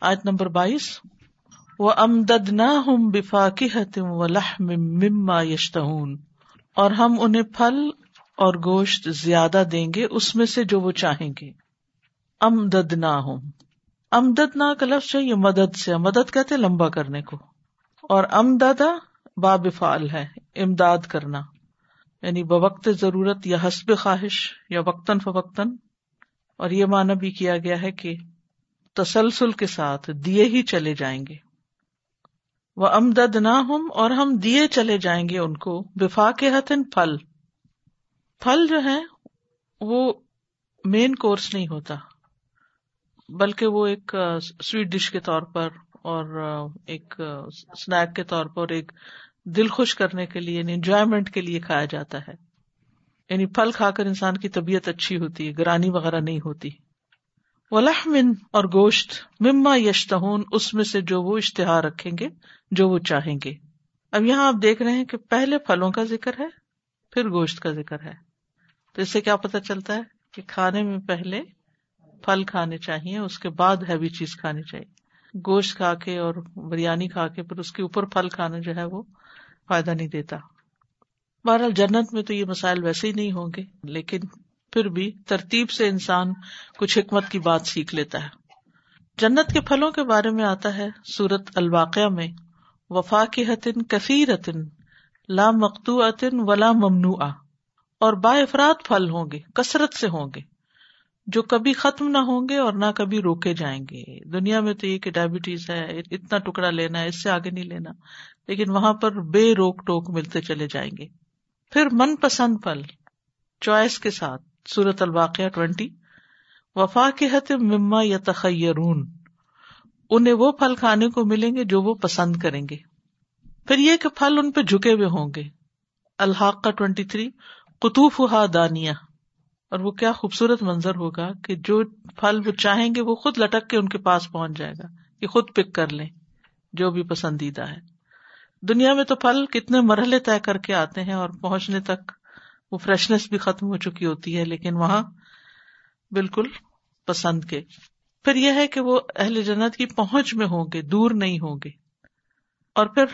آیت نمبر بائیس۔ وہ امدد نہ ہم و لحم مما یشتہون اور ہم انہیں پھل اور گوشت زیادہ دیں گے، اس میں سے جو وہ چاہیں گے۔ امدد نہ ہوں امدد نہ کا لفظ ہے، یہ مدد سے، مدد کہتے لمبا کرنے کو۔ اور امدادا بابفال ہے، امداد کرنا۔ یعنی بوقت ضرورت یا حسب خواہش، یا وقتاً فوقتاً۔ اور یہ معنی بھی کیا گیا ہے کہ تسلسل کے ساتھ دیے ہی چلے جائیں گے۔ وہ امدد نہ ہوں اور ہم دیے چلے جائیں گے ان کو۔ بفا کے ہتن پھل۔ پھل جو ہے وہ مین کورس نہیں ہوتا۔ بلکہ وہ ایک سویٹ ڈش کے طور پر اور ایک اسنیک کے طور پر ایک دل خوش کرنے کے لیے یعنی انجوائےمنٹ کے لیے کھایا جاتا ہے۔ یعنی پھل کھا کر انسان کی طبیعت اچھی ہوتی ہے، گرانی وغیرہ نہیں ہوتی۔ ولحمن اور گوشت مما یشتہون، اس میں سے جو وہ اشتہار رکھیں گے، جو وہ چاہیں گے۔ اب یہاں آپ دیکھ رہے ہیں کہ پہلے پھلوں کا ذکر ہے، پھر گوشت کا ذکر ہے۔ تو اس سے کیا پتا چلتا ہے کہ کھانے میں پہلے پھل کھانے چاہیے، اس کے بعد ہیوی چیز کھانی چاہیے۔ گوشت کھا کے اور بریانی کھا کے پھر اس کے اوپر پھل کھانا جو ہے وہ فائدہ نہیں دیتا۔ بہرحال جنت میں تو یہ مسائل ویسے ہی نہیں ہوں گے، لیکن پھر بھی ترتیب سے انسان کچھ حکمت کی بات سیکھ لیتا ہے۔ جنت کے پھلوں کے بارے میں آتا ہے سورت الواقع میں وفا کی حتن کثیر لا مختو عطن ولا ممنوع اور با افراد پھل ہوں گے، کثرت سے ہوں گے، جو کبھی ختم نہ ہوں گے اور نہ کبھی روکے جائیں گے۔ دنیا میں تو یہ کہ ڈائبٹیز ہے، اتنا ٹکڑا لینا ہے اس سے آگے نہیں لینا، لیکن وہاں پر بے روک ٹوک ملتے چلے جائیں گے۔ پھر من پسند پھل، چوائس کے ساتھ سورت الواقع ٹوینٹی۔ وفا کے حت مما یا تخیرون انہیں وہ پھل کھانے کو ملیں گے جو وہ پسند کریں گے۔ پھر یہ کہ پھل ان پہ جھکے ہوئے ہوں گے۔ الحاق کا ٹوینٹی تھری۔ قطوف ہا دانیا اور وہ کیا خوبصورت منظر ہوگا کہ جو پھل وہ چاہیں گے وہ خود لٹک کے ان کے پاس پہنچ جائے گا کہ خود پک کر لیں جو بھی پسندیدہ ہے۔ دنیا میں تو پھل کتنے مرحلے طے کر کے آتے ہیں اور پہنچنے تک وہ فریشنس بھی ختم ہو چکی ہوتی ہے، لیکن وہاں بالکل پسند کے۔ پھر یہ ہے کہ وہ اہل جنت کی پہنچ میں ہوں گے، دور نہیں ہوں گے۔ اور پھر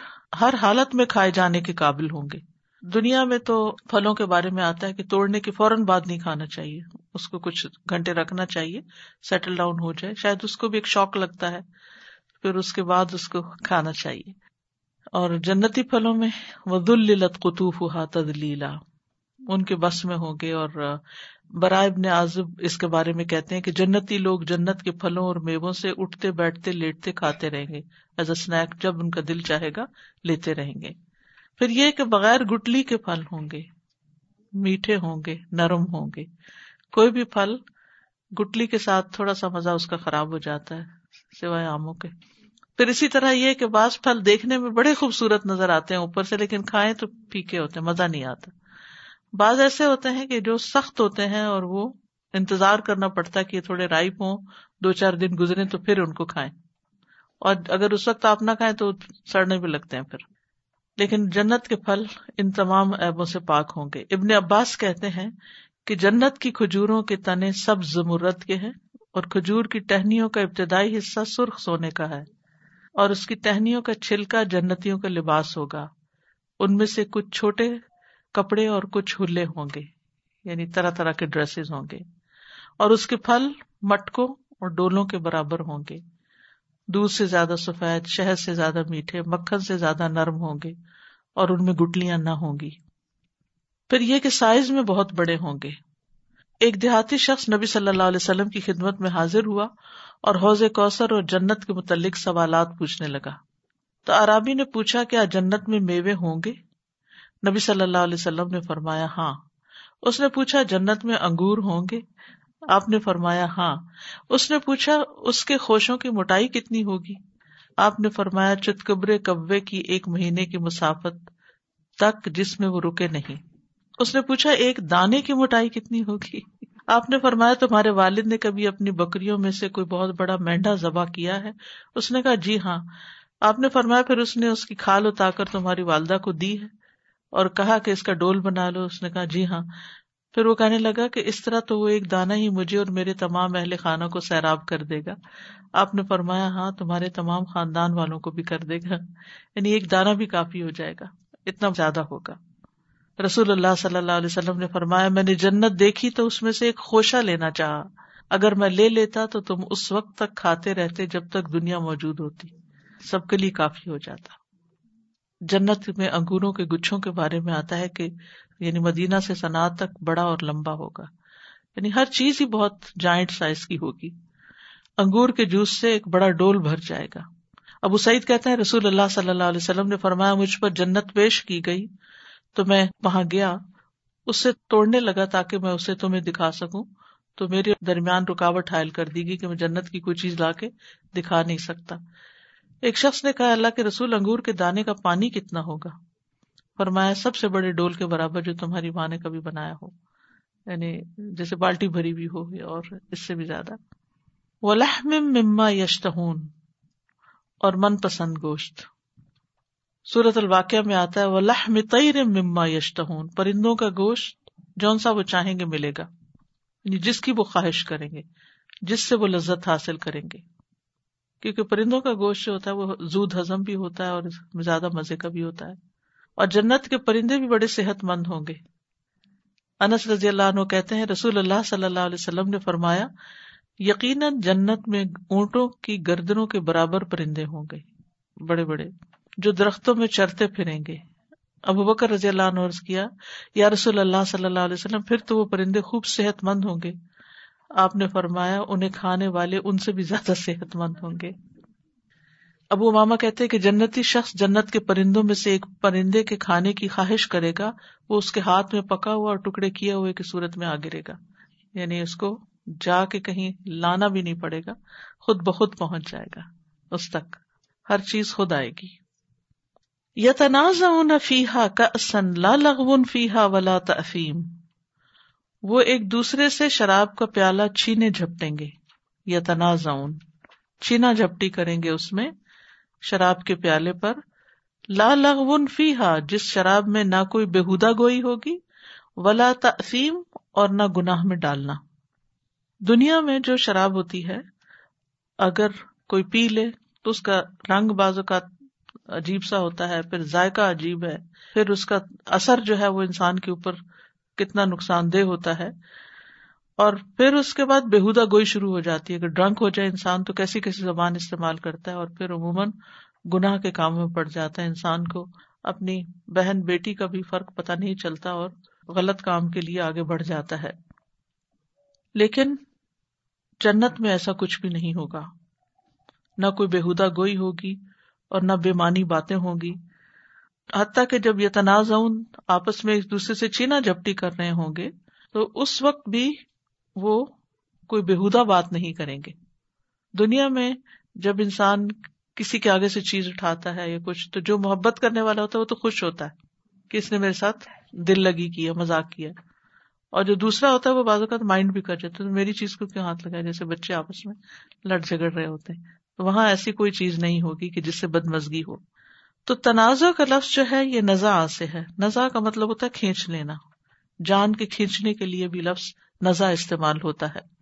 ہر حالت میں کھائے جانے کے قابل ہوں گے۔ دنیا میں تو پھلوں کے بارے میں آتا ہے کہ توڑنے کے فوراً بعد نہیں کھانا چاہیے۔ اس کو کچھ گھنٹے رکھنا چاہیے سیٹل ڈاؤن ہو جائے۔ شاید اس کو بھی ایک شوق لگتا ہے، پھر اس کے بعد اس کو کھانا چاہیے۔ اور جنتی پھلوں میں ود قطوف ہوا تدلیلا ان کے بس میں ہوں گے اور برائے ابن آزب اس کے بارے میں کہتے ہیں کہ جنتی لوگ جنت کے پھلوں اور میووں سے اٹھتے، بیٹھتے، لیٹتے کھاتے رہیں گے۔ ایز اے اسنیک جب ان کا دل چاہے گا، لیتے رہیں گے۔ پھر یہ کہ بغیر گٹلی کے پھل ہوں گے، میٹھے ہوں گے، نرم ہوں گے۔ کوئی بھی پھل گٹلی کے ساتھ تھوڑا سا مزہ اس کا خراب ہو جاتا ہے، سوائے آموں کے۔ پھر اسی طرح یہ کہ بعض پھل دیکھنے میں بڑے خوبصورت نظر آتے ہیں اوپر سے، لیکن کھائیں تو پھیکے ہوتے ہیں، مزہ نہیں آتا۔ بعض ایسے ہوتے ہیں کہ جو سخت ہوتے ہیں اور وہ انتظار کرنا پڑتا ہے کہ تھوڑے رائپ ہوں، دو چار دن گزرے تو پھر ان کو کھائیں۔ اور اگر اس وقت آپ نہ کھائیں تو سڑنے بھی لگتے ہیں پھر۔ لیکن جنت کے پھل ان تمام ایبوں سے پاک ہوں گے۔ ابن عباس کہتے ہیں کہ جنت کی کھجوروں کے تنے سب زمرت کے ہیں اور کھجور کی ٹہنیوں کا ابتدائی حصہ سرخ سونے کا ہے اور اس کی ٹہنیوں کا چھلکا جنتیوں کا لباس ہوگا۔ ان میں سے کچھ چھوٹے کپڑے اور کچھ ہلے ہوں گے یعنی طرح طرح کے ڈریسز ہوں گے۔ اور اس کے پھل مٹکوں اور ڈولوں کے برابر ہوں گے۔ دودھ سے زیادہ سفید، شہد سے زیادہ میٹھے، مکھن سے زیادہ نرم ہوں گے اور ان میں گٹلیاں نہ ہوں گی۔ پھر یہ کہ سائز میں بہت بڑے ہوں گے۔ ایک دیہاتی شخص نبی صلی اللہ علیہ وسلم کی خدمت میں حاضر ہوا اور حوض کوثر اور جنت کے متعلق سوالات پوچھنے لگا۔ تو عرابی نے پوچھا کیا جنت میں میوے ہوں گے؟ نبی صلی اللہ علیہ وسلم نے فرمایا ہاں۔ اس نے پوچھا، جنت میں انگور ہوں گے؟ آپ نے فرمایا ہاں۔ اس نے پوچھا، اس کے خوشوں کی موٹائی کتنی ہوگی؟ آپ نے فرمایا، چتکبرے کبے کی ایک مہینے کی مسافت تک جس میں وہ رکے نہیں۔ اس نے پوچھا، ایک دانے کی موٹائی کتنی ہوگی؟ آپ نے فرمایا، تمہارے والد نے کبھی اپنی بکریوں میں سے کوئی بہت بڑا مینڈا ذبح کیا ہے؟ اس نے کہا جی ہاں۔ آپ نے فرمایا، پھر اس نے اس کی کھال اتار کر تمہاری والدہ کو دی ہے؟ اور کہا کہ اس کا ڈول بنا لو۔ اس نے کہا جی ہاں۔ پھر وہ کہنے لگا کہ اس طرح تو وہ ایک دانا ہی مجھے اور میرے تمام اہل خانوں کو سیراب کر دے گا۔ آپ نے فرمایا ہاں تمہارے تمام خاندان والوں کو بھی کر دے گا۔ یعنی ایک دانا بھی کافی ہو جائے گا، اتنا زیادہ ہوگا۔ رسول اللہ صلی اللہ علیہ وسلم نے فرمایا، میں نے جنت دیکھی تو اس میں سے ایک خوشہ لینا چاہا۔ اگر میں لے لیتا تو تم اس وقت تک کھاتے رہتے جب تک دنیا موجود ہوتی، سب کے لیے کافی ہو جاتا۔ جنت میں انگوروں کے گچھوں کے بارے میں آتا ہے کہ یعنی مدینہ سے صنعت تک بڑا اور لمبا ہوگا۔ یعنی ہر چیز ہی بہت جائنٹ سائز کی ہوگی۔ انگور کے جوس سے ایک بڑا ڈول بھر جائے گا۔ ابو سعید کہتے ہیں، رسول اللہ صلی اللہ علیہ وسلم نے فرمایا، مجھ پر جنت پیش کی گئی تو میں وہاں گیا اس سے توڑنے لگا تاکہ میں اسے تمہیں دکھا سکوں۔ تو میرے درمیان رکاوٹ حائل کر دی گی کہ میں جنت کی کوئی چیز لا کے دکھا نہیں سکتا۔ ایک شخص نے کہا، اللہ کے رسول انگور کے دانے کا پانی کتنا ہوگا؟ فرمایا، سب سے بڑے ڈول کے برابر جو تمہاری ماں نے کبھی بنایا ہو۔ یعنی جیسے بالٹی بھری بھی ہو اور اس سے بھی زیادہ۔ وہ مما یشتہون اور من پسند گوشت۔ سورت الواقع میں آتا ہے وہ تیر مما یشتہون پرندوں کا گوشت جون سا وہ چاہیں گے ملے گا۔ یعنی جس کی وہ خواہش کریں گے، جس سے وہ لذت حاصل کریں گے۔ کیونکہ پرندوں کا گوشت جو ہوتا ہے وہ زود ہزم بھی ہوتا ہے اور زیادہ مزے کا بھی ہوتا ہے۔ اور جنت کے پرندے بھی بڑے صحت مند ہوں گے۔ انس رضی اللہ عنہ کہتے ہیں، رسول اللہ صلی اللہ علیہ وسلم نے فرمایا، یقیناً جنت میں اونٹوں کی گردنوں کے برابر پرندے ہوں گے، بڑے بڑے، جو درختوں میں چرتے پھریں گے۔ ابو بکر رضی اللہ عنہ عرض کیا، یا رسول اللہ صلی اللہ علیہ وسلم، پھر تو وہ پرندے خوب صحت مند ہوں گے۔ آپ نے فرمایا انہیں کھانے والے ان سے بھی زیادہ صحت مند ہوں گے۔ ابو ماما کہتے کہ جنتی شخص جنت کے پرندوں میں سے ایک پرندے کے کھانے کی خواہش کرے گا، وہ اس کے ہاتھ میں پکا ہوا اور ٹکڑے کیے ہوئے کی صورت میں آ گرے گا۔ یعنی اس کو جا کے کہیں لانا بھی نہیں پڑے گا، خود بخود پہنچ جائے گا، اس تک ہر چیز خود آئے گی۔ یا تنازع فیحا کا سن لا لغون فیحا ولا تفیم وہ ایک دوسرے سے شراب کا پیالہ چھینے جھپٹیں گے یا تنازع چھینا جھپٹی کریں گے اس میں شراب کے پیالے پر۔ لا لغون فیحا جس شراب میں نہ کوئی بےحدا گوئی ہوگی۔ ولا تفیم اور نہ گناہ میں ڈالنا۔ دنیا میں جو شراب ہوتی ہے، اگر کوئی پی لے تو اس کا رنگ بازو کا عجیب سا ہوتا ہے، پھر ذائقہ عجیب ہے، پھر اس کا اثر جو ہے وہ انسان کے اوپر کتنا نقصان دہ ہوتا ہے۔ اور پھر اس کے بعد بےحدا گوئی شروع ہو جاتی ہے۔ اگر ڈرنک ہو جائے انسان تو کیسی کیسی زبان استعمال کرتا ہے اور پھر عموماً گناہ کے کاموں میں پڑ جاتا ہے۔ انسان کو اپنی بہن بیٹی کا بھی فرق پتہ نہیں چلتا اور غلط کام کے لیے آگے بڑھ جاتا ہے۔ لیکن جنت میں ایسا کچھ بھی نہیں ہوگا۔ نہ کوئی بےحدا گوئی ہوگی اور نہ بےمانی باتیں ہوں گی۔ حتیٰ کہ جب یہ تنازع آپس میں ایک دوسرے سے چینا جپٹی کر رہے ہوں گے، تو اس وقت بھی وہ کوئی بےحدا بات نہیں کریں گے۔ دنیا میں جب انسان کسی کے آگے سے چیز اٹھاتا ہے یا کچھ، تو جو محبت کرنے والا ہوتا ہے وہ تو خوش ہوتا ہے کہ اس نے میرے ساتھ دل لگی کیا مزاق کیا اور جو دوسرا ہوتا ہے وہ بازو کا مائنڈ بھی کر جاتا ہے۔ میری چیز کو کیوں ہاتھ لگایا جیسے بچے آپس میں لڑ جھگڑ رہے ہوتے ہیں۔ تو وہاں ایسی کوئی چیز نہیں ہوگی کہ جس سے بدمزگی ہو۔ تو تنازع کا لفظ جو ہے یہ نزا سے ہے۔ نزا کا مطلب ہوتا ہے کھینچ لینا۔ جان کے کھینچنے کے لیے بھی لفظ نزا استعمال ہوتا ہے۔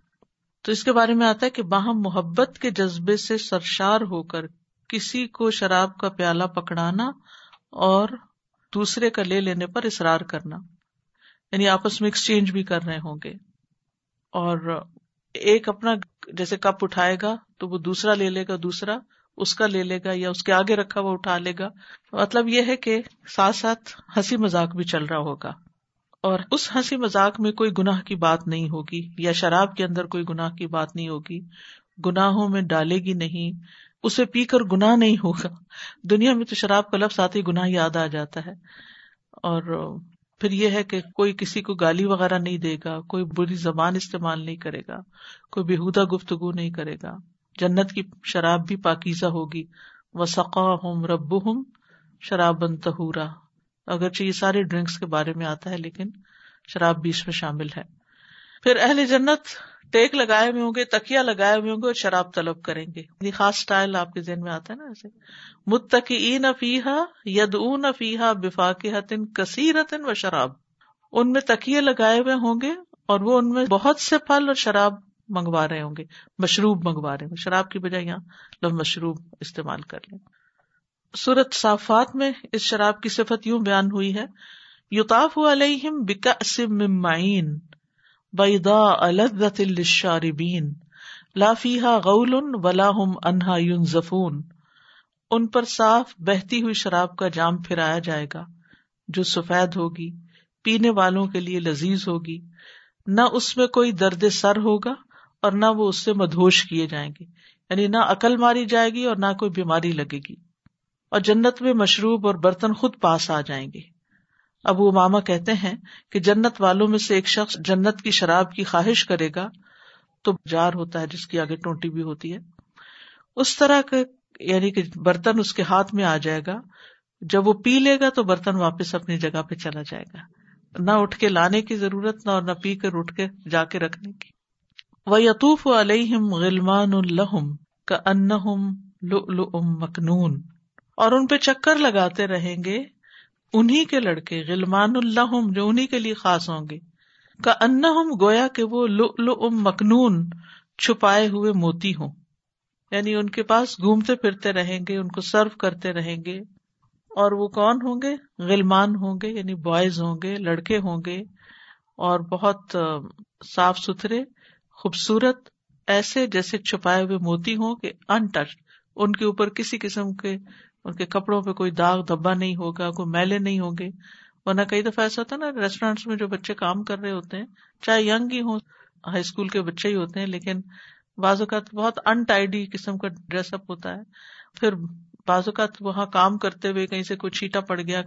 تو اس کے بارے میں آتا ہے کہ باہم محبت کے جذبے سے سرشار ہو کر کسی کو شراب کا پیالہ پکڑانا اور دوسرے کا لے لینے پر اصرار کرنا۔ یعنی آپس میں ایکسچینج بھی کر رہے ہوں گے۔ اور ایک اپنا جیسے کپ اٹھائے گا تو وہ دوسرا لے لے گا، دوسرا اس کا لے لے گا یا اس کے آگے رکھا وہ اٹھا لے گا۔ مطلب یہ ہے کہ ساتھ ساتھ ہنسی مذاق بھی چل رہا ہوگا۔ اور اس ہنسی مذاق میں کوئی گناہ کی بات نہیں ہوگی یا شراب کے اندر کوئی گناہ کی بات نہیں ہوگی۔ گناہوں میں ڈالے گی نہیں۔ اسے پی کر گناہ نہیں ہوگا۔ دنیا میں تو شراب کا لفظ آتے گناہ یاد آ جاتا ہے۔ اور پھر یہ ہے کہ کوئی کسی کو گالی وغیرہ نہیں دے گا، کوئی بری زبان استعمال نہیں کرے گا، کوئی بےحدہ گفتگو نہیں کرے گا۔ جنت کی شراب بھی پاکیزہ ہوگی۔ وہ سقا ہوں رب ہوں شراب بن تہورا اگرچہ یہ سارے ڈرنکس کے بارے میں آتا ہے، لیکن شراب بھی اس میں شامل ہے۔ پھر اہل جنت ٹیک لگائے ہوئے ہوں گے تکیا لگائے ہوئے ہوں گے اور شراب طلب کریں گے۔ یہ خاص اسٹائل آپ کے ذہن میں آتا ہے نا ایسے۔ متقی افیحا ید اون افیحا بفا کے حتن کثیر و شراب ان میں تکیے لگائے ہوئے ہوں گے اور وہ ان میں بہت سے پھل اور شراب منگوا رہے ہوں گے، مشروب منگوا رہے ہوں گے۔ شراب کی بجائے یہاں لو مشروب استعمال کر لیں۔ سورت صافات میں اس شراب کی صفت یوں بیان ہوئی ہے یوتاف علیہم معین بیدا الدت للشاربین، لا فیہا غول ولا هم انہا ينزفون ان پر صاف بہتی ہوئی شراب کا جام پھرایا جائے گا، جو سفید ہوگی، پینے والوں کے لیے لذیذ ہوگی۔ نہ اس میں کوئی درد سر ہوگا اور نہ وہ اس سے مدھوش کیے جائیں گے۔ یعنی نہ عقل ماری جائے گی اور نہ کوئی بیماری لگے گی۔ اور جنت میں مشروب اور برتن خود پاس آ جائیں گے۔ ابو ماما کہتے ہیں کہ جنت والوں میں سے ایک شخص جنت کی شراب کی خواہش کرے گا تو جار ہوتا ہے جس کی آگے ٹونٹی بھی ہوتی ہے۔ اس طرح کا یعنی کہ برتن اس کے ہاتھ میں آ جائے گا۔ جب وہ پی لے گا تو برتن واپس اپنی جگہ پہ چلا جائے گا۔ نہ اٹھ کے لانے کی ضرورت، نہ اور نہ پی کر اٹھ کے جا کے رکھنے کی۔ وہ یتوف علیہم غلمان الحم کا ان مکنون اور ان پہ چکر لگاتے رہیں گے انہیں کے لڑکے، غلمان الحم جو انہیں کے لیے خاص ہوں گے۔ کا ان گویا کہ وہ ام مکنون چھپائے ہوئے موتی ہوں۔ یعنی ان کے پاس گھومتے پھرتے رہیں گے، ان کو سرو کرتے رہیں گے۔ اور وہ کون ہوں گے؟ غلمان ہوں گے یعنی بوائز ہوں گے، لڑکے ہوں گے۔ اور بہت صاف ستھرے خوبصورت ایسے جیسے چھپائے ہوئے موتی ہوں کہ انٹچ ان کے اوپر کسی قسم کے، ان کے کپڑوں پہ کوئی داغ دھبا نہیں ہوگا، کوئی میلے نہیں ہوں گے۔ ورنہ کئی دفعہ ایسا ہوتا ہے نا ریسٹورینٹس میں جو بچے کام کر رہے ہوتے ہیں، چاہے یگ ہی ہوں ہائی اسکول کے بچے ہی ہوتے ہیں، لیکن بعض اوقات بہت انٹائڈی قسم کا ڈریس اپ ہوتا ہے۔ پھر بعض اوقات وہاں کام کرتے ہوئے کہیں سے کوئی چھیٹا پڑ گیا،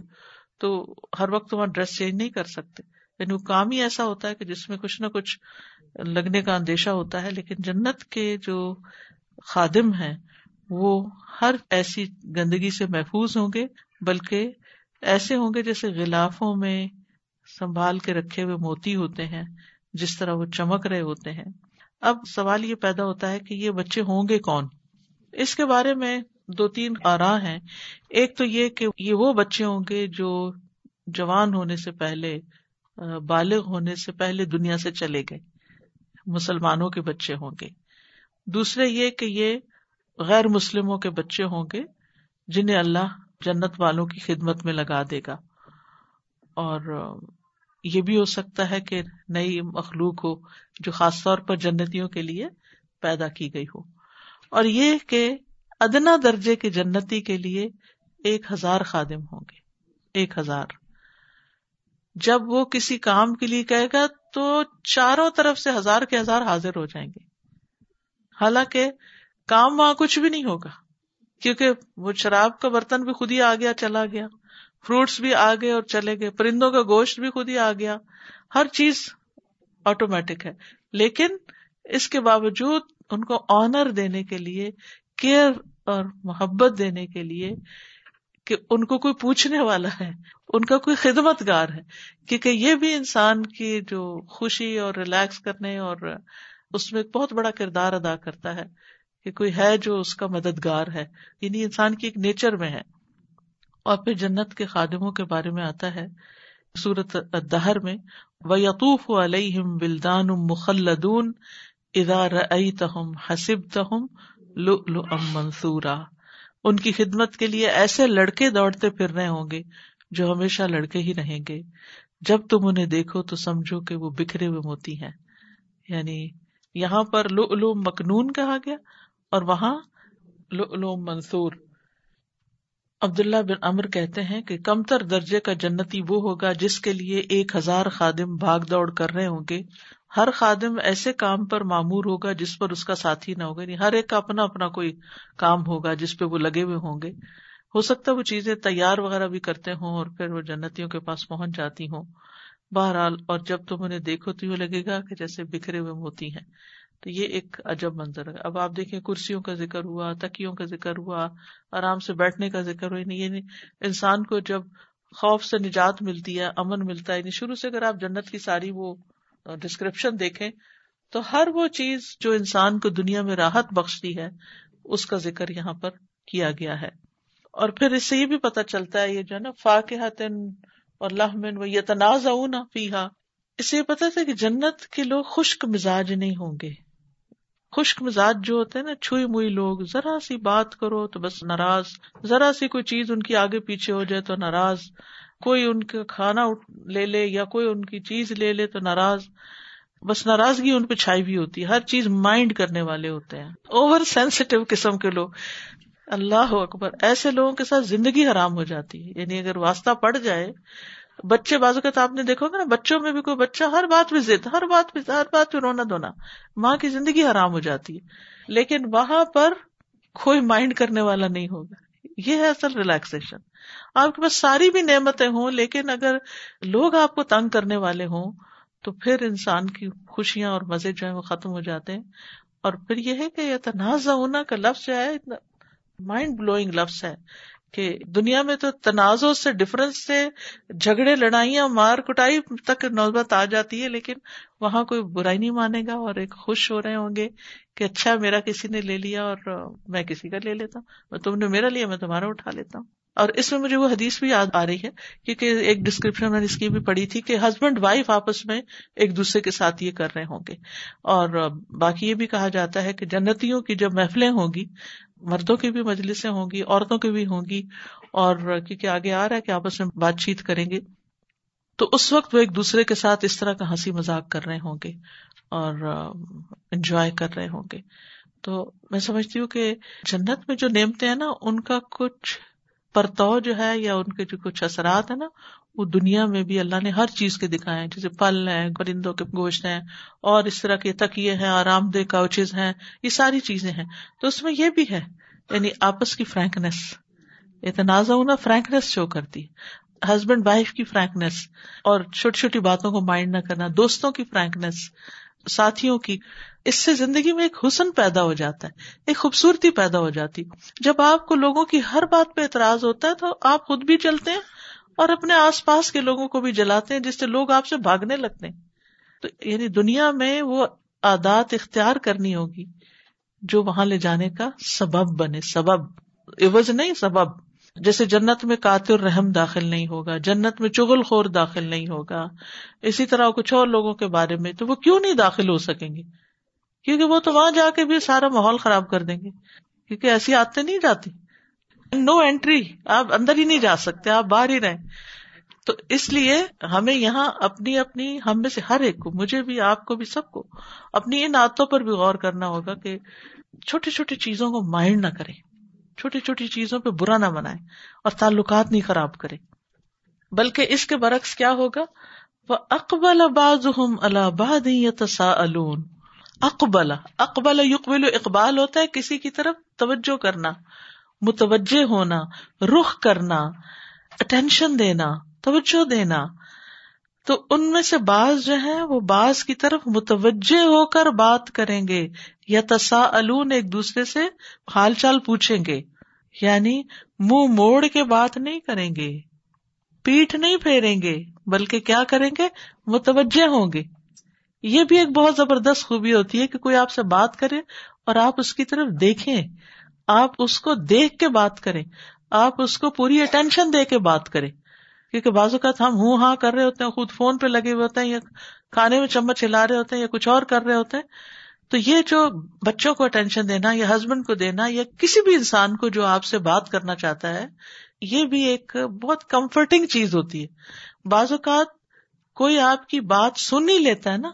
تو ہر وقت وہاں ڈریس چینج نہیں کر سکتے۔ یعنی وہ کام ہی ایسا ہوتا ہے کہ جس میں کچھ نہ کچھ لگنے کا اندیشہ ہوتا ہے، لیکن جنت کے جو خادم ہیں، وہ ہر ایسی گندگی سے محفوظ ہوں گے، بلکہ ایسے ہوں گے جیسے غلافوں میں سنبھال کے رکھے ہوئے موتی ہوتے ہیں، جس طرح وہ چمک رہے ہوتے ہیں۔ اب سوال یہ پیدا ہوتا ہے کہ یہ بچے ہوں گے کون؟ اس کے بارے میں دو تین آرا ہیں۔ ایک تو یہ کہ یہ وہ بچے ہوں گے جو جوان ہونے سے پہلے بالغ ہونے سے پہلے دنیا سے چلے گئے۔ مسلمانوں کے بچے ہوں گے۔ دوسرے یہ کہ یہ غیر مسلموں کے بچے ہوں گے جنہیں اللہ جنت والوں کی خدمت میں لگا دے گا۔ اور یہ بھی ہو سکتا ہے کہ نئی مخلوق ہو جو خاص طور پر جنتیوں کے لیے پیدا کی گئی ہو۔ اور یہ کہ ادنا درجے کے جنتی کے لیے ایک ہزار خادم ہوں گے۔ ایک ہزار۔ جب وہ کسی کام کے لیے کہے گا تو چاروں طرف سے ہزار کے ہزار حاضر ہو جائیں گے۔ حالانکہ کام وہاں کچھ بھی نہیں ہوگا، کیونکہ وہ شراب کا برتن بھی خود ہی آ گیا، چلا گیا۔ فروٹس بھی آ گئے اور چلے گئے۔ پرندوں کا گوشت بھی خود ہی آ گیا۔ ہر چیز آٹومیٹک ہے۔ لیکن اس کے باوجود ان کو آنر دینے کے لیے کیئر اور محبت دینے کے لیے کہ ان کو کوئی پوچھنے والا ہے، ان کا کوئی خدمت گار ہے، کیونکہ یہ بھی انسان کی جو خوشی اور ریلیکس کرنے اور اس میں ایک بہت بڑا کردار ادا کرتا ہے کہ کوئی ہے جو اس کا مددگار ہے۔ یعنی انسان کی ایک نیچر میں ہے۔ اور پھر جنت کے خادموں کے بارے میں آتا ہے سورت دہر میں وہ یقوف علیہم بلدان مخلدون ادار تہم حسب تہم منصورا ان کی خدمت کے لیے ایسے لڑکے دوڑتے پھر رہے ہوں گے جو ہمیشہ لڑکے ہی رہیں گے۔ جب تم انہیں دیکھو تو سمجھو کہ وہ بکھرے ہوئے موتی ہیں۔ یعنی یہاں پر لو مکنون کہا گیا اور وہاں لو منصور۔ عبداللہ بن امر کہتے ہیں کہ کمتر درجے کا جنتی وہ ہوگا جس کے لیے ایک ہزار خادم بھاگ دوڑ کر رہے ہوں گے ہر خادم ایسے کام پر معمور ہوگا جس پر اس کا ساتھی نہ ہوگا یعنی ہر ایک کا اپنا اپنا کوئی کام ہوگا جس پہ وہ لگے ہوئے ہوں گے۔ ہو سکتا ہے وہ چیزیں تیار وغیرہ بھی کرتے ہوں اور پھر وہ جنتیوں کے پاس پہنچ جاتی ہوں۔ بہرحال، اور جب تم انہیں دیکھو تو یہ لگے گا کہ جیسے بکھرے ہوئے موتی ہیں۔ تو یہ ایک عجب منظر ہے۔ اب آپ دیکھیں، کرسیوں کا ذکر ہوا، تکیوں کا ذکر ہوا، آرام سے بیٹھنے کا ذکر ہوا۔ یعنی, یعنی انسان کو جب خوف سے نجات ملتی ہے، امن ملتا ہے یعنی شروع سے اگر آپ جنت کی ساری وہ ڈسکرپشن دیکھیں تو ہر وہ چیز جو انسان کو دنیا میں راحت بخشتی ہے، اس کا ذکر یہاں پر کیا گیا ہے۔ اور پھر اس سے یہ بھی پتا چلتا ہے، یہ جو ہے نا فاقحت اور لہمن و یہ تنازع نہ پیہا اس سے یہ پتا تھا کہ جنت کے لوگ خشک مزاج نہیں ہوں گے۔ خشک مزاج جو ہوتے ہیں نا، چھوئی موئی لوگ، ذرا سی بات کرو تو بس ناراض۔ ذرا سی کوئی چیز ان کی آگے پیچھے ہو جائے تو ناراض۔ کوئی ان کا کھانا لے لے یا کوئی ان کی چیز لے لے تو ناراض، بس ناراضگی ان پہ چھائی بھی ہوتی ہے، ہر چیز مائنڈ کرنے والے ہوتے ہیں۔ اوور سینسیٹیو قسم کے لوگ۔ اللہ اکبر، ایسے لوگوں کے ساتھ زندگی حرام ہو جاتی ہے۔ یعنی اگر واسطہ پڑ جائے، بچے بازو کا تو آپ نے دیکھو گے نا، بچوں میں بھی کوئی بچہ ہر بات پہ ضد، ہر بات پہ، ہر بات پہ رونا دھونا، ماں کی زندگی حرام ہو جاتی ہے۔ لیکن وہاں پر کوئی مائنڈ کرنے والا نہیں ہوگا۔ یہ ہے اصل ریلیکسیشن آپ کے پاس ساری بھی نعمتیں ہوں، لیکن اگر لوگ آپ کو تنگ کرنے والے ہوں، تو پھر انسان کی خوشیاں اور مزے جو ہے وہ ختم ہو جاتے ہیں۔ اور پھر یہ ہے کہ یہ تنازع ہونا کا لفظ جو ہے مائنڈ بلوئنگ لفظ ہے۔ کہ دنیا میں تو تنازع سے ڈفرنس سے جھگڑے، لڑائیاں، مار کٹائی تک نوبت آ جاتی ہے، لیکن وہاں کوئی برائی نہیں مانے گا اور ایک خوش ہو رہے ہوں گے کہ اچھا میرا کسی نے لے لیا اور میں کسی کا لے لیتا ہوں تم نے میرا لیا، میں تمہارا اٹھا لیتا ہوں۔ اور اس میں مجھے وہ حدیث بھی یاد آ رہی ہے کیونکہ ایک ڈسکرپشن میں نے اس کی بھی پڑھی تھی کہ ہسبینڈ وائف آپس میں ایک دوسرے کے ساتھ یہ کر رہے ہوں گے۔ اور باقی یہ بھی کہا جاتا ہے کہ جنتیوں کی جب محفلیں ہوں گی مردوں کی بھی مجلسیں ہوں گی، عورتوں کی بھی ہوں گی، اور کیونکہ آگے آ رہا ہے کہ آپس میں بات چیت کریں گے، تو اس وقت وہ ایک دوسرے کے ساتھ اس طرح کا ہنسی مذاق کر رہے ہوں گے اور انجوائے کر رہے ہوں گے۔ تو میں سمجھتی ہوں کہ جنت میں جو نعمتیں ہیں نا، ان کا کچھ پرتو جو ہے یا ان کے جو کچھ اثرات ہیں نا وہ دنیا میں بھی اللہ نے ہر چیز کے دکھائے ہیں، جیسے پل ہیں، پرندوں کے گوشت ہیں، اور اس طرح کے تکیے ہیں، آرام دہ کوچز ہیں، یہ ساری چیزیں ہیں۔ تو اس میں یہ بھی ہے یعنی آپس کی فرینکنیس اتنازع ہونا فرینکنیس شو کرتی ہسبینڈ وائف کی فرینکنیس اور چھوٹی چھوٹی باتوں کو مائنڈ نہ کرنا، دوستوں کی فرینکنیس ساتھیوں کی۔ اس سے زندگی میں ایک حسن پیدا ہو جاتا ہے، ایک خوبصورتی پیدا ہو جاتی۔ جب آپ کو لوگوں کی ہر بات پہ اعتراض ہوتا ہے تو آپ خود بھی چلتے ہیں اور اپنے آس پاس کے لوگوں کو بھی جلاتے ہیں جس سے لوگ آپ سے بھاگنے لگتے ہیں۔ تو یعنی دنیا میں وہ عادات اختیار کرنی ہوگی جو وہاں لے جانے کا سبب بنے۔ سبب عوض نہیں، سبب۔ جیسے جنت میں کاتر رحم داخل نہیں ہوگا، جنت میں چغل خور داخل نہیں ہوگا۔ اسی طرح کچھ اور لوگوں کے بارے میں تو وہ کیوں نہیں داخل ہو سکیں گے؟ کیونکہ وہ تو وہاں جا کے بھی سارا ماحول خراب کر دیں گے۔ کیونکہ ایسی آتے نہیں جاتی۔ نو اینٹری آپ اندر ہی نہیں جا سکتے، آپ باہر ہی رہیں۔ تو اس لیے ہمیں یہاں اپنی اپنی ہم میں سے ہر ایک کو، مجھے بھی، آپ کو بھی، سب کو اپنی ان آتوں پر بھی غور کرنا ہوگا کہ چھوٹی چھوٹی چیزوں کو مائنڈ نہ کریں۔ چھوٹی چھوٹی چیزوں پہ برا نہ بنائے اور تعلقات نہیں خراب کرے بلکہ اس کے برعکس کیا ہوگا؟ وہ اقبال اباز الباد اقبال اقبال یقبل اقبال ہوتا ہے کسی کی طرف توجہ کرنا۔ متوجہ ہونا، رخ کرنا اٹینشن دینا، توجہ دینا۔ تو ان میں سے بعض جو ہے وہ بعض کی طرف متوجہ ہو کر بات کریں گے یا تسا ایک دوسرے سے حال چال پوچھیں گے۔ یعنی منہ موڑ کے بات نہیں کریں گے پیٹ نہیں پھیریں گے، بلکہ کیا کریں گے؟ متوجہ ہوں گے۔ یہ بھی ایک بہت زبردست خوبی ہوتی ہے کہ کوئی آپ سے بات کرے اور آپ اس کی طرف دیکھیں۔ آپ اس کو دیکھ کے بات کریں، آپ اس کو پوری اٹینشن دے کے بات کریں۔ کیونکہ بازو کا ہم ہوں ہاں کر رہے ہوتے ہیں، خود فون پہ لگے ہوئے ہوتے ہیں، یا کھانے میں چمچ ہلا رہے ہوتے ہیں، یا کچھ اور کر رہے ہوتے ہیں۔ تو یہ جو بچوں کو اٹینشن دینا، یا ہسبینڈ کو دینا، یا کسی بھی انسان کو جو آپ سے بات کرنا چاہتا ہے، یہ بھی ایک بہت کمفرٹنگ چیز ہوتی ہے۔ بعض اوقات کوئی آپ کی بات سن ہی لیتا ہے نا،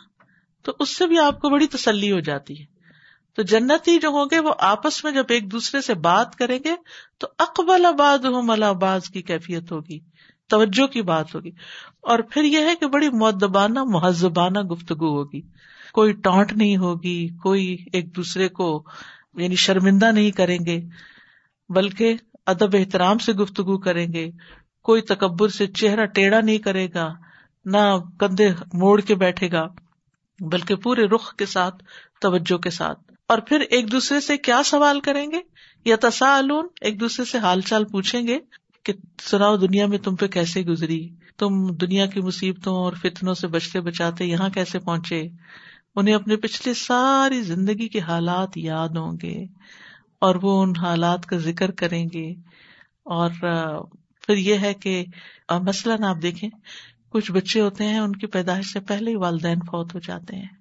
تو اس سے بھی آپ کو بڑی تسلی ہو جاتی ہے۔ تو جنتی جو ہوں گے وہ آپس میں جب ایک دوسرے سے بات کریں گے تو اقبال آباد ہوں کی کیفیت ہوگی، توجہ کی بات ہوگی۔ اور پھر یہ ہے کہ بڑی معدبانہ مہذبانہ گفتگو ہوگی۔ کوئی ٹانٹ نہیں ہوگی، کوئی ایک دوسرے کو یعنی شرمندہ نہیں کریں گے، بلکہ ادب احترام سے گفتگو کریں گے۔ کوئی تکبر سے چہرہ ٹیڑھا نہیں کرے گا، نہ کندھے موڑ کے بیٹھے گا، بلکہ پورے رخ کے ساتھ، توجہ کے ساتھ۔ اور پھر ایک دوسرے سے کیا سوال کریں گے؟ یا تسا ایک دوسرے سے حال چال پوچھیں گے کہ سناؤ دنیا میں تم پہ کیسے گزری؟ تم دنیا کی مصیبتوں اور فتنوں سے بچتے بچاتے یہاں کیسے پہنچے؟ انہیں اپنے پچھلے ساری زندگی کے حالات یاد ہوں گے اور وہ ان حالات کا ذکر کریں گے۔ اور پھر یہ ہے کہ مثلاً آپ دیکھیں، کچھ بچے ہوتے ہیں، ان کی پیدائش سے پہلے ہی والدین فوت ہو جاتے ہیں۔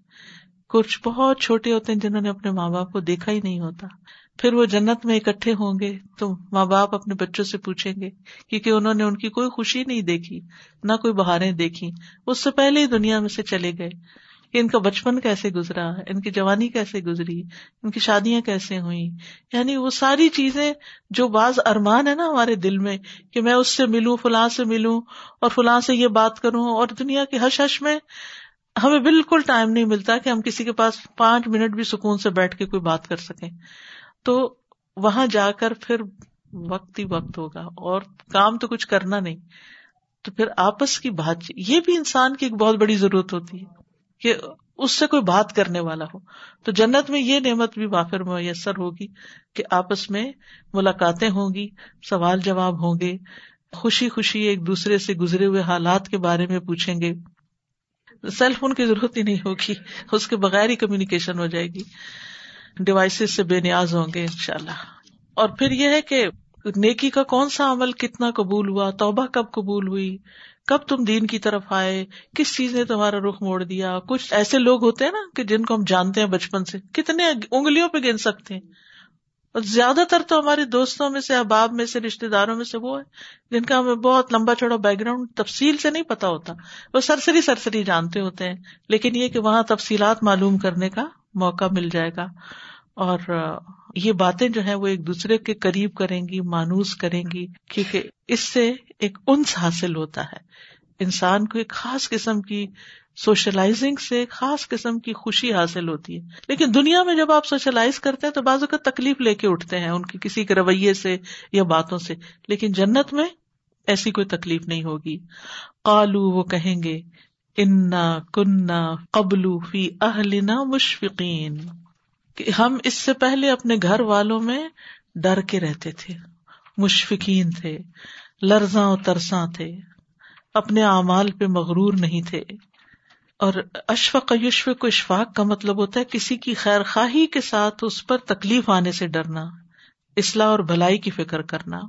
کچھ بہت چھوٹے ہوتے ہیں جنہوں نے اپنے ماں باپ کو دیکھا ہی نہیں ہوتا۔ پھر وہ جنت میں اکٹھے ہوں گے تو ماں باپ اپنے بچوں سے پوچھیں گے، کیونکہ انہوں نے ان کی کوئی خوشی نہیں دیکھی، نہ کوئی بہاریں دیکھی اس سے پہلے ہی دنیا میں سے چلے گئے۔ کہ ان کا بچپن کیسے گزرا، ان کی جوانی کیسے گزری، ان کی شادیاں کیسے ہوئی یعنی وہ ساری چیزیں جو بعض ارمان ہے نا ہمارے دل میں، کہ میں اس سے ملوں، فلاں سے ملوں اور فلاں سے یہ بات کروں اور دنیا کے حش حش میں ہمیں بالکل ٹائم نہیں ملتا کہ ہم کسی کے پاس پانچ منٹ بھی سکون سے بیٹھ کے کوئی بات کر سکیں۔ تو وہاں جا کر پھر وقت ہی وقت ہوگا اور کام تو کچھ کرنا نہیں۔ تو پھر آپس کی بات یہ بھی انسان کی ایک بہت بڑی ضرورت ہوتی ہے کہ اس سے کوئی بات کرنے والا ہو۔ تو جنت میں یہ نعمت بھی وافر میسر ہوگی کہ آپس میں ملاقاتیں ہوں گی، سوال جواب ہوں گے، خوشی خوشی ایک دوسرے سے گزرے ہوئے حالات کے بارے میں پوچھیں گے۔ سیل فون کی ضرورت ہی نہیں ہوگی۔ اس کے بغیر ہی کمیونیکیشن ہو جائے گی۔ ڈیوائسز سے بے نیاز ہوں گے ان شاء اللہ اور پھر یہ ہے کہ نیکی کا کون سا عمل کتنا قبول ہوا، توبہ کب قبول ہوئی، کب تم دین کی طرف آئے، کس چیز نے تمہارا رخ موڑ دیا؟ کچھ ایسے لوگ ہوتے ہیں نا کہ جن کو ہم جانتے ہیں بچپن سے، کتنے انگلیوں پہ گن سکتے ہیں۔ اور زیادہ تر تو ہمارے دوستوں میں سے، احباب میں سے رشتے داروں میں سے وہ ہے جن کا ہمیں بہت لمبا چوڑا بیک گراؤنڈ تفصیل سے نہیں پتا ہوتا۔ وہ سرسری سرسری جانتے ہوتے ہیں، لیکن یہ کہ وہاں تفصیلات معلوم کرنے کا موقع مل جائے گا۔ اور یہ باتیں جو ہے وہ ایک دوسرے کے قریب کریں گی، مانوس کریں گی، کیونکہ اس سے ایک انس حاصل ہوتا ہے۔ انسان کو ایک خاص قسم کی سوشلائزنگ سے خاص قسم کی خوشی حاصل ہوتی ہے۔ لیکن دنیا میں جب آپ سوشلائز کرتے ہیں تو بازو کا تکلیف لے کے اٹھتے ہیں ان کی کسی کے رویے سے یا باتوں سے۔ لیکن جنت میں ایسی کوئی تکلیف نہیں ہوگی۔ کالو وہ کہیں گے، انا کنہ قبلو فی اہلنا مشفقین کہ ہم اس سے پہلے اپنے گھر والوں میں ڈر کے رہتے تھے۔ مشفقین تھے، لرزاں ترساں تھے، اپنے اعمال پہ مغرور نہیں تھے۔ اور اشفق یشفق کو اشفاق کا مطلب ہوتا ہے کسی کی خیر خواہی کے ساتھ اس پر تکلیف آنے سے ڈرنا، اصلاح اور بھلائی کی فکر کرنا۔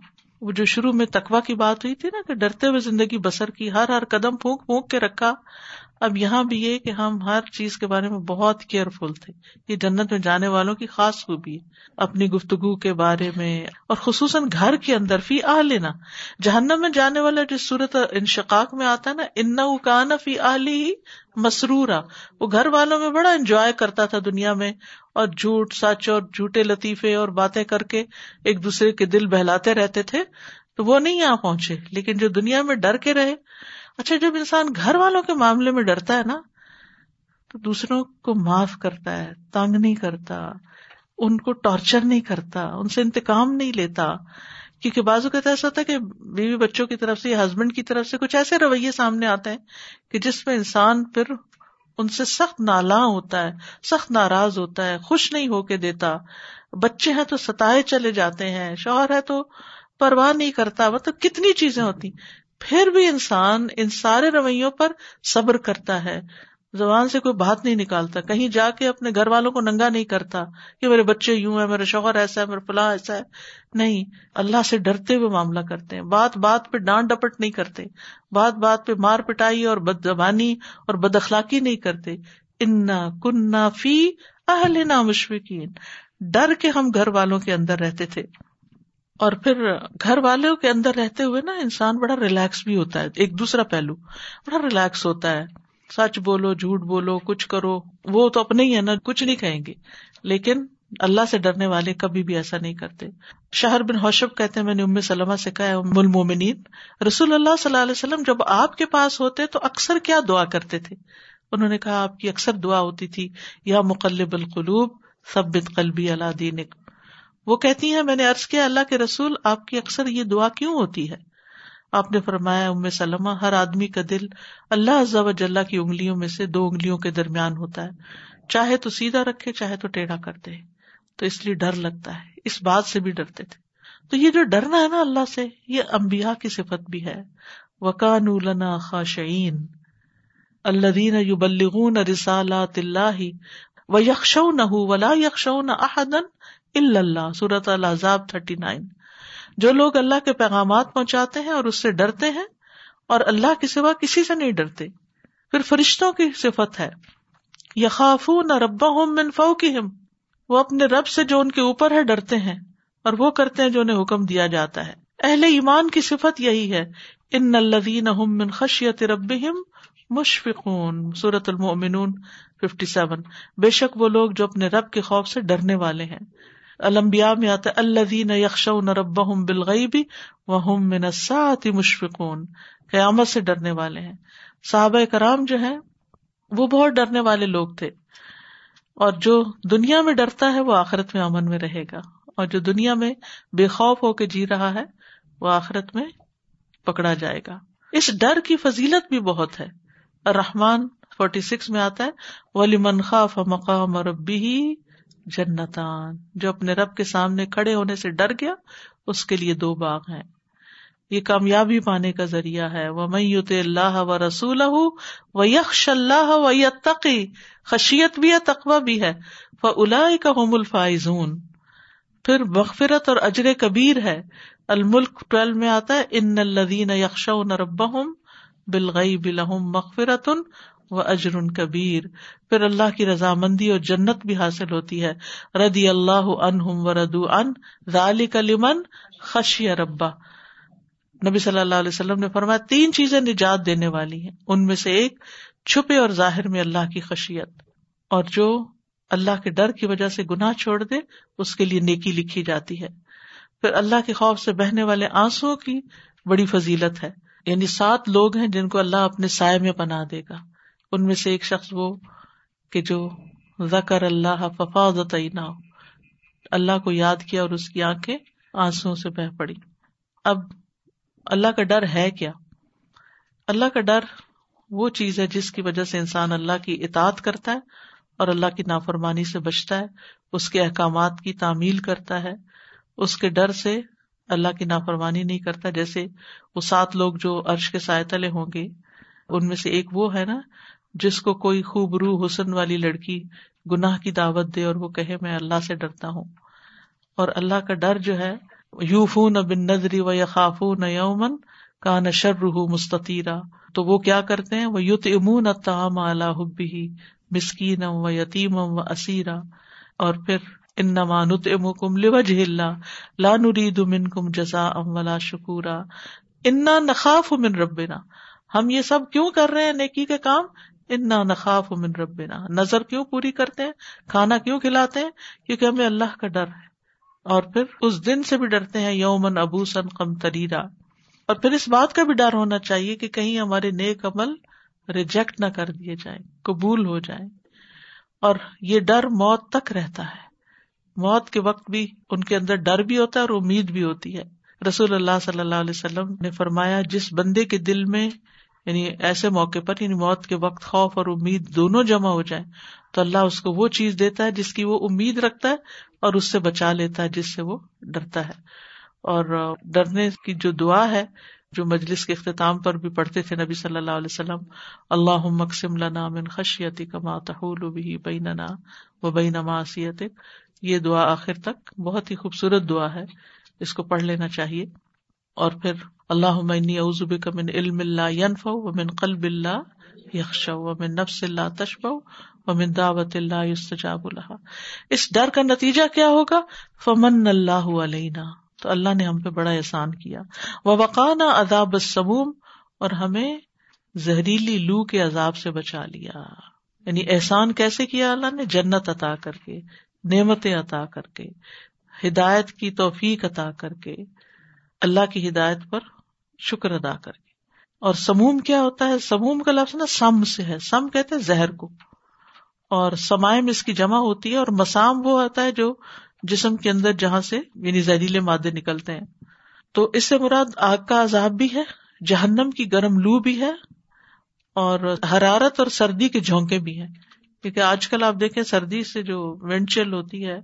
وہ جو شروع میں تقوا کی بات ہوئی تھی نا کہ ڈرتے ہوئے زندگی بسر کی، ہر ہر قدم پھونک پھونک کے رکھا۔ اب یہاں بھی یہ کہ ہم ہر چیز کے بارے میں بہت کیئرفل تھے۔ یہ جنت میں جانے والوں کی خاص خوبی ہے۔ اپنی گفتگو کے بارے میں اور خصوصاً گھر کے اندر فی آ لینا جہنم میں جانے والا جس صورت انشقاق میں آتا ہے نا ان اکان فی آلی ہی مسرورا۔ وہ گھر والوں میں بڑا انجوائے کرتا تھا دنیا میں اور جھوٹ سچ اور جھوٹے لطیفے اور باتیں کر کے ایک دوسرے کے دل بہلاتے رہتے تھے تو وہ نہیں یہاں پہنچے۔ لیکن جو دنیا میں ڈر کے رہے اچھا جب انسان گھر والوں کے معاملے میں ڈرتا ہے نا، تو دوسروں کو معاف کرتا ہے، تنگ نہیں کرتا، ان کو ٹارچر نہیں کرتا، ان سے انتقام نہیں لیتا۔ کیونکہ بازو کا ایسا ہوتا ہے کہ بیوی بچوں کی طرف سے یا ہسبینڈ کی طرف سے کچھ ایسے رویے سامنے آتے ہیں کہ جس میں انسان پھر ان سے سخت نالا ہوتا ہے، سخت ناراض ہوتا ہے، خوش نہیں ہو کے دیتا۔ بچے ہیں تو ستائے چلے جاتے ہیں، شوہر ہے تو پرواہ نہیں کرتا۔ مطلب کتنی چیزیں ہوتی۔ پھر بھی انسان ان سارے رویوں پر صبر کرتا ہے۔ زبان سے کوئی بات نہیں نکالتا۔ کہیں جا کے اپنے گھر والوں کو ننگا نہیں کرتا کہ میرے بچے یوں ہے میرے شوہر ایسا ہے، میرا فلاں ایسا ہے۔ نہیں، اللہ سے ڈرتے ہوئے معاملہ کرتے ہیں۔ بات بات پہ ڈانٹ ڈپٹ نہیں کرتے۔ بات بات پہ مار پٹائی اور بد زبانی اور بد اخلاقی نہیں کرتے۔ انا کنہ فی اہل نا مشفقین۔ ڈر کے ہم گھر والوں کے اندر رہتے تھے۔ اور پھر گھر والوں کے اندر رہتے ہوئے نا انسان بڑا ریلیکس بھی ہوتا ہے، ایک دوسرا پہلو، بڑا ریلیکس ہوتا ہے۔ سچ بولو، جھوٹ بولو، کچھ کرو، وہ تو اپنے ہی ہے نا، کچھ نہیں کہیں گے۔ لیکن اللہ سے ڈرنے والے کبھی بھی ایسا نہیں کرتے۔ شہر بن ہوشب کہتے میں نے ام سلمہ سے کہا مومنین رسول اللہ صلی اللہ علیہ وسلم جب آپ کے پاس ہوتے تو اکثر کیا دعا کرتے تھے؟ انہوں نے کہا، آپ کی اکثر دعا ہوتی تھی، یا مقلب القلوب سب قلبی اللہ دینک۔ وہ کہتی ہیں، میں نے ارض کیا، اللہ کے رسول، آپ کی اکثر یہ دعا کیوں ہوتی ہے؟ آپ نے فرمایا، ام سلمہ، ہر آدمی کا دل اللہ جل کی انگلیوں میں سے دو انگلیوں کے درمیان ہوتا ہے۔ چاہے تو سیدھا رکھے، چاہے تو ٹیڑھا کر دے۔ تو اس لیے ڈر لگتا ہے۔ اس بات سے بھی ڈرتے تھے۔ تو یہ جو ڈرنا ہے نا اللہ سے، یہ امبیا کی صفت بھی ہے۔ وکان لنا خاشعین اللہ دین یو بلغون رسالات اللہ و یکشو نہ ولا یکشو نہ احدن اللہ سورت الزاب تھرٹی نائن۔ جو لوگ اللہ کے پیغامات پہنچاتے ہیں اور اس سے ڈرتے ہیں اور اللہ کے سوا کسی سے نہیں ڈرتے، پھر فرشتوں کی صفت ہے۔ یخاف نہ ربا من فو کی وہ اپنے رب سے جو ان کے اوپر ہے ڈرتے ہیں اور وہ کرتے ہیں جو انہیں حکم دیا جاتا ہے۔ اہل ایمان کی صفت یہی ہے۔ ان الذین هم من خشیت ربهم مشفقون۔ سورت المؤمنون 57 بے شک وہ لوگ جو اپنے رب کے خوف سے ڈرنے والے ہیں۔ الانبیاء میں آتا ہے، الذین یخشون ربهم بالغیب وهم من مشفقون۔ قیامت سے ڈرنے والے ہیں۔ صحابہ کرام جو ہیں، وہ بہت ڈرنے والے لوگ تھے۔ اور جو دنیا میں ڈرتا ہے، وہ آخرت میں امن میں رہے گا۔ اور جو دنیا میں بے خوف ہو کے جی رہا ہے، وہ آخرت میں پکڑا جائے گا۔ اس ڈر کی فضیلت بھی بہت ہے۔ رحمان فورٹی سکس میں آتا ہے ولی منخاف مقام ربی جنتان، جو اپنے رب کے سامنے کھڑے ہونے سے ڈر گیا، اس کے لیے دو باغ ہیں۔ یہ کامیابی پانے کا ذریعہ ہے۔ وہ میت اللہ و رسول و یکش اللہ و یتقی خشیت بھی ہے تقوا بھی ہے۔ فلا کا ہوم الفائزون۔ پھر مغفرت اور اجر کبیر ہے۔ الملک ٹویلو میں آتا ہے، ان الدین یکش نربا بالغئی بلحم مغفرت و اجر کبیر پھر اللہ کی رضامندی اور جنت بھی حاصل ہوتی ہے۔ ردی اللہ انہم و ردو ان ذالک لمن خشی ربا نبی صلی اللہ علیہ وسلم نے فرمایا، تین چیزیں نجات دینے والی ہیں۔ ان میں سے ایک، چھپے اور ظاہر میں اللہ کی خشیت۔ اور جو اللہ کے ڈر کی وجہ سے گناہ چھوڑ دے، اس کے لیے نیکی لکھی جاتی ہے۔ پھر اللہ کے خوف سے بہنے والے آنسو کی بڑی فضیلت ہے۔ یعنی سات لوگ ہیں جن کو اللہ اپنے سائے میں بنا دے گا۔ ان میں سے ایک شخص وہ کہ جو زکر اللہ ففاظ اللہ کو یاد کیا اور اس کی آنکھیں آنسو سے بہ پڑی۔ اب اللہ کا ڈر ہے کیا؟ اللہ کا ڈر وہ چیز ہے جس کی وجہ سے انسان اللہ کی اطاعت کرتا ہے اور اللہ کی نافرمانی سے بچتا ہے، اس کے احکامات کی تعمیل کرتا ہے۔ اس کے ڈر سے اللہ کی نافرمانی نہیں کرتا۔ جیسے وہ سات لوگ جو عرش کے سائے تلے ہوں گے، ان میں سے ایک وہ ہے نا جس کو کوئی خوب روح حسن والی لڑکی گناہ کی دعوت دے اور وہ کہے میں اللہ سے ڈرتا ہوں۔ اور اللہ کا ڈر جو ہے، یوفون بن نظری و یخاف نہ یومن کا نشر رح مستطیرا۔ تو وہ کیا کرتے ہیں؟ وہ یوت امون تام اللہ مسکین و یتیم و اسیرا اور پھر ان نمانت ام کم لوج لا نرید من کم جزا ام ولا شکورا۔ انا نخاف من ربنا۔ ہم یہ سب کیوں کر رہے ہیں؟ نیکی کے کام انا نخاف من ربنا۔ نظر کیوں پوری کرتے ہیں؟ کھانا کیوں کھلاتے ہیں؟ کیونکہ ہمیں اللہ کا ڈر ہے۔ اور پھر اس دن سے بھی ڈرتے ہیں یومن ابو سن کم تریرا اور پھر اس بات کا بھی ڈر ہونا چاہیے کہ کہیں ہمارے نیک عمل ریجیکٹ نہ کر دیے جائیں، قبول ہو جائیں۔ اور یہ ڈر موت تک رہتا ہے۔ موت کے وقت بھی ان کے اندر ڈر بھی ہوتا ہے اور امید بھی ہوتی ہے۔ رسول اللہ صلی اللہ علیہ وسلم نے فرمایا، جس بندے کے دل میں یعنی ایسے موقع پر یعنی موت کے وقت خوف اور امید دونوں جمع ہو جائیں تو اللہ اس کو وہ چیز دیتا ہے جس کی وہ امید رکھتا ہے اور اس سے بچا لیتا ہے جس سے وہ ڈرتا ہے۔ اور ڈرنے کی جو دعا ہے، جو مجلس کے اختتام پر بھی پڑھتے تھے نبی صلی اللہ علیہ وسلم اللہ مقسم لنا من خشیتی کما تحول بھی بیننا و بین معصیت یہ دعا آخر تک بہت ہی خوبصورت دعا ہے۔ اس کو پڑھ لینا چاہیے۔ اور پھر اللہ معنی اعزب من علم اللہ ینف و من قلب اللہ یکش و من نفس اللہ تشب و من دعوت اللہ استجاب اللہ اس ڈر کا نتیجہ کیا ہوگا؟ فمن اللہ علینا۔ تو اللہ نے ہم پہ بڑا احسان کیا۔ وہ وقانا عذاب سموم اور ہمیں زہریلی لو کے عذاب سے بچا لیا۔ یعنی احسان کیسے کیا اللہ نے؟ جنت عطا کر کے، نعمتیں عطا کر کے، ہدایت کی توفیق عطا کر کے۔ اللہ کی ہدایت پر شکر ادا کر کے۔ اور سموم کیا ہوتا ہے؟ سموم کا لفظ نا سم سے ہے۔ سم کہتے ہیں زہر کو۔ اور سمائم اس کی جمع ہوتی ہے اور مسام وہ ہوتا ہے جو جسم کے اندر جہاں سے یعنی زہریلے مادے نکلتے ہیں۔ تو اس سے مراد آگ کا عذاب بھی ہے، جہنم کی گرم لو بھی ہے، اور حرارت اور سردی کے جھونکے بھی ہیں۔ کیونکہ آج کل آپ دیکھیں سردی سے جو وینڈ چل ہوتی ہے،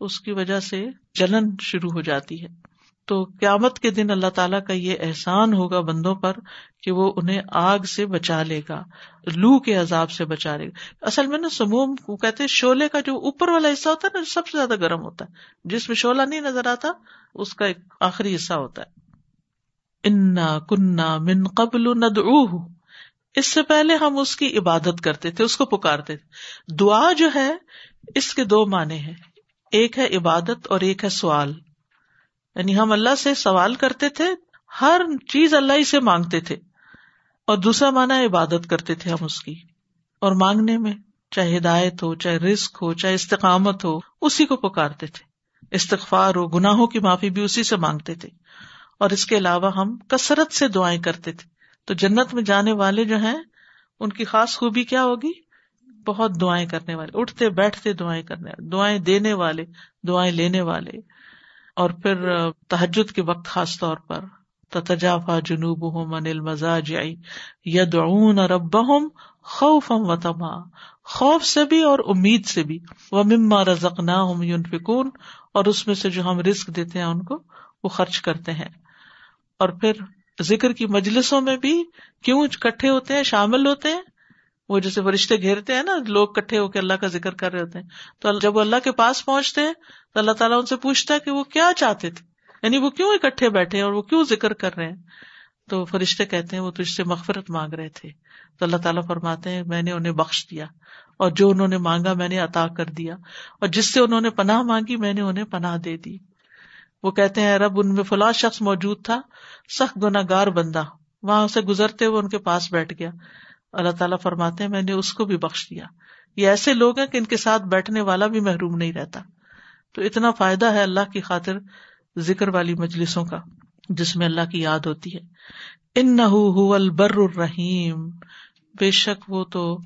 اس کی وجہ سے جلن شروع ہو جاتی ہے۔ تو قیامت کے دن اللہ تعالیٰ کا یہ احسان ہوگا بندوں پر کہ وہ انہیں آگ سے بچا لے گا، لو کے عذاب سے بچا لے گا۔ اصل میں نا سموم کو کہتے شولہ کا جو اوپر والا حصہ ہوتا ہے نا سب سے زیادہ گرم ہوتا ہے۔ جس میں شولہ نہیں نظر آتا، اس کا ایک آخری حصہ ہوتا ہے۔ انا کنہ من قبل ند اس سے پہلے ہم اس کی عبادت کرتے تھے، اس کو پکارتے تھے۔ دعا جو ہے، اس کے دو معنی ہیں۔ ایک ہے عبادت اور ایک ہے سوال۔ یعنی ہم اللہ سے سوال کرتے تھے، ہر چیز اللہ ہی سے مانگتے تھے۔ اور دوسرا مانا عبادت کرتے تھے ہم اس کی۔ اور مانگنے میں چاہے ہدایت ہو، چاہے رسک ہو، چاہے استقامت ہو، اسی کو پکارتے تھے۔ استغفار ہو، گناہوں کی معافی بھی اسی سے مانگتے تھے۔ اور اس کے علاوہ ہم کثرت سے دعائیں کرتے تھے۔ تو جنت میں جانے والے جو ہیں، ان کی خاص خوبی کیا ہوگی؟ بہت دعائیں کرنے والے، اٹھتے بیٹھتے دعائیں کرنے والے، دعائیں دینے والے، دعائیں لینے والے۔ اور پھر تحجد کے وقت خاص طور پر تجافا جنوب ہوں انل مزاج ید اون اور ہوں خوف ہم و تما خوف سے بھی اور امید سے بھی وہ مما رزق نہ ہوں یون فکون اور اس میں سے جو ہم رسک دیتے ہیں ان کو، وہ خرچ کرتے ہیں۔ اور پھر ذکر کی مجلسوں میں بھی کیوں اکٹھے ہوتے ہیں، شامل ہوتے ہیں؟ وہ جیسے فرشتے گھیرتے ہیں نا، لوگ کٹھے ہو کے اللہ کا ذکر کر رہے ہوتے ہیں۔ تو جب وہ اللہ کے پاس پہنچتے ہیں، تو اللہ تعالیٰ ان سے پوچھتا ہے کہ وہ کیا چاہتے تھے؟ یعنی وہ کیوں اکٹھے بیٹھے اور وہ کیوں ذکر کر رہے ہیں؟ تو فرشتے کہتے ہیں، وہ تجھ سے مغفرت مانگ رہے تھے۔ تو اللہ تعالیٰ فرماتے ہیں، میں نے انہیں بخش دیا اور جو انہوں نے مانگا میں نے عطا کر دیا اور جس سے انہوں نے پناہ مانگی میں نے انہیں پناہ دے دی۔ وہ کہتے ہیں، رب ان میں فلاں شخص موجود تھا، سخت گناہ گار بندہ۔ وہاں سے گزرتے ہوئے ان کے پاس بیٹھ گیا۔ اللہ تعالیٰ فرماتے ہیں، میں نے اس کو بھی بخش دیا۔ یہ ایسے لوگ ہیں کہ ان کے ساتھ بیٹھنے والا بھی محروم نہیں رہتا۔ تو اتنا فائدہ ہے اللہ کی خاطر ذکر والی مجلسوں کا، جس میں اللہ کی یاد ہوتی ہے۔ ان نہ البر الرحیم۔ بے شک وہ تو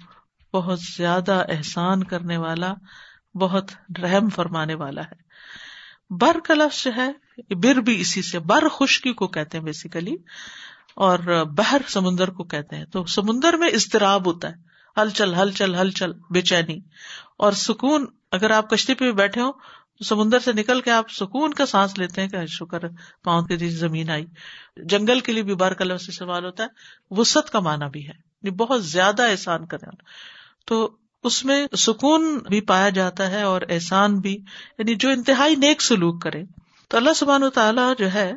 بہت زیادہ احسان کرنے والا، بہت رحم فرمانے والا ہے۔ بر کا لفظ جو ہے، بر بھی اسی سے، بر خشکی کو کہتے ہیں بیسیکلی اور بہر سمندر کو کہتے ہیں تو سمندر میں اضطراب ہوتا ہے۔ ہل چل ہل چل بے چینی۔ اور سکون، اگر آپ کشتی پہ بھی بیٹھے ہو تو سمندر سے نکل کے آپ سکون کا سانس لیتے ہیں کہ ہاں، شکر پاؤں کے نیچے زمین آئی۔ جنگل کے لیے بھی بار کلر سے سوال ہوتا ہے۔ وسط کا مانا بھی ہے۔ یعنی بہت زیادہ احسان کرے تو اس میں سکون بھی پایا جاتا ہے اور احسان بھی یعنی جو انتہائی نیک سلوک کرے۔ تو اللہ سبحان و تعالیٰ جو ہے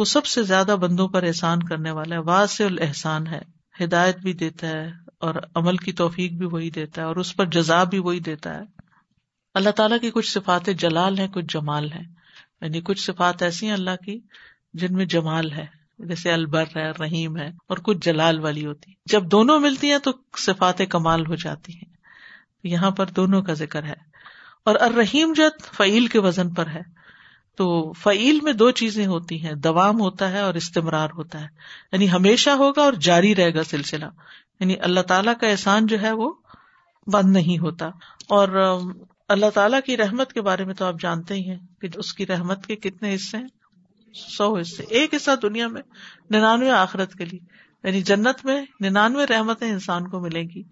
وہ سب سے زیادہ بندوں پر احسان کرنے والا ہے، واضح الحسان ہے، ہدایت بھی دیتا ہے اور عمل کی توفیق بھی وہی دیتا ہے اور اس پر جزا بھی وہی دیتا ہے۔ اللہ تعالیٰ کی کچھ صفات جلال ہیں، کچھ جمال ہیں۔ یعنی کچھ صفات ایسی ہیں اللہ کی جن میں جمال ہے، جیسے البر ہے، رحیم ہے اور کچھ جلال والی ہوتی جب دونوں ملتی ہیں تو صفات کمال ہو جاتی ہیں۔ یہاں پر دونوں کا ذکر ہے۔ اور الرحیم جو فعیل کے وزن پر ہے۔ تو فعیل میں دو چیزیں ہوتی ہیں، دوام ہوتا ہے اور استمرار ہوتا ہے۔ یعنی ہمیشہ ہوگا اور جاری رہے گا سلسلہ۔ یعنی اللہ تعالیٰ کا احسان جو ہے وہ بند نہیں ہوتا۔ اور اللہ تعالیٰ کی رحمت کے بارے میں تو آپ جانتے ہی ہیں کہ اس کی رحمت کے کتنے حصے ہیں۔ سو حصے۔ ایک حصہ دنیا میں، ننانوے آخرت کے لیے۔ یعنی جنت میں ننانوے رحمتیں انسان کو ملیں گی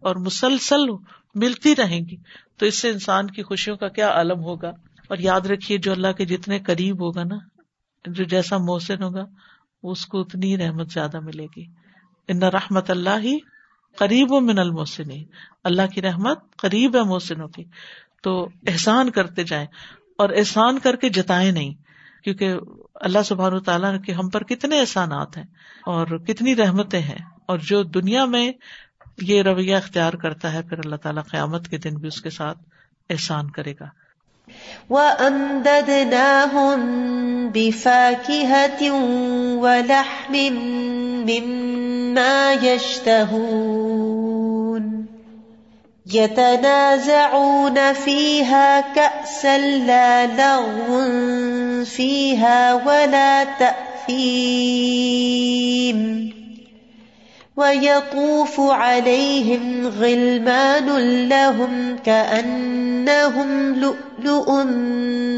اور مسلسل ملتی رہیں گی۔ تو اس سے انسان کی خوشیوں کا کیا عالم ہوگا؟ اور یاد رکھیے جو اللہ کے جتنے قریب ہوگا نا، جو جیسا محسن ہوگا، اس کو اتنی رحمت زیادہ ملے گی۔ ان رحمت اللہ ہی قریب و من المحسن اللہ کی رحمت قریب ہے محسنوں کی۔ تو احسان کرتے جائیں۔ اور احسان کر کے جتائے نہیں، کیونکہ اللہ سبحان و تعالیٰ کے ہم پر کتنے احسانات ہیں اور کتنی رحمتیں ہیں۔ اور جو دنیا میں یہ رویہ اختیار کرتا ہے، پھر اللہ تعالیٰ قیامت کے دن بھی اس کے ساتھ احسان کرے گا۔ وَأَمْدَدْنَاهُمْ بِفَاكِهَةٍ وَلَحْمٍ مِّمَّا يَشْتَهُونَ يَتَنَازَعُونَ فِيهَا كَأْسًا لَا لَغْوٌ فِيهَا وَلَا تَأْثِيمٌ وَيَطُوفُ عَلَيْهِمْ غِلْمَانٌ لَهُمْ كَأَنَّهُمْ لُؤْلُؤٌ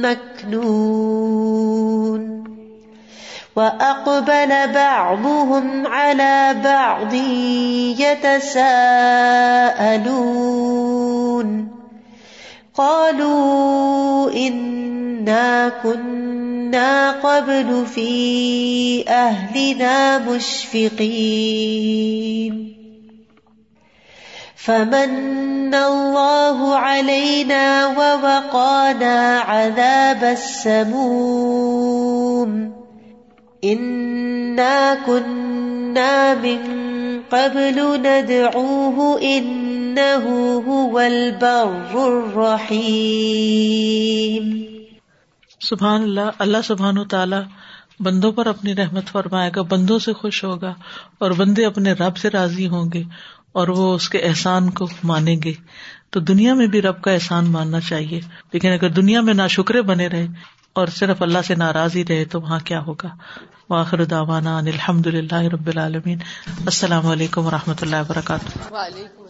مَكْنُونٌ وَأَقْبَلَ بَعْضُهُمْ عَلَى بَعْضٍ يَتَسَاءَلُونَ قالوا إنا كنا قبل في أهلنا مشفقين فمن الله علينا ووقانا عذاب السموم كنا من قبل ندعوه إنه هو البر الرحيم سبحان اللہ اللہ سبحان و تعالیٰ بندوں پر اپنی رحمت فرمائے گا، بندوں سے خوش ہوگا اور بندے اپنے رب سے راضی ہوں گے اور وہ اس کے احسان کو مانیں گے۔ تو دنیا میں بھی رب کا احسان ماننا چاہیے، لیکن اگر دنیا میں نہ شکرے بنے رہے اور صرف اللہ سے ناراض ہی رہے تو وہاں کیا ہوگا؟ واخر داوانا الحمد للہ رب العالمین۔ السلام علیکم و رحمۃ اللہ وبرکاتہ۔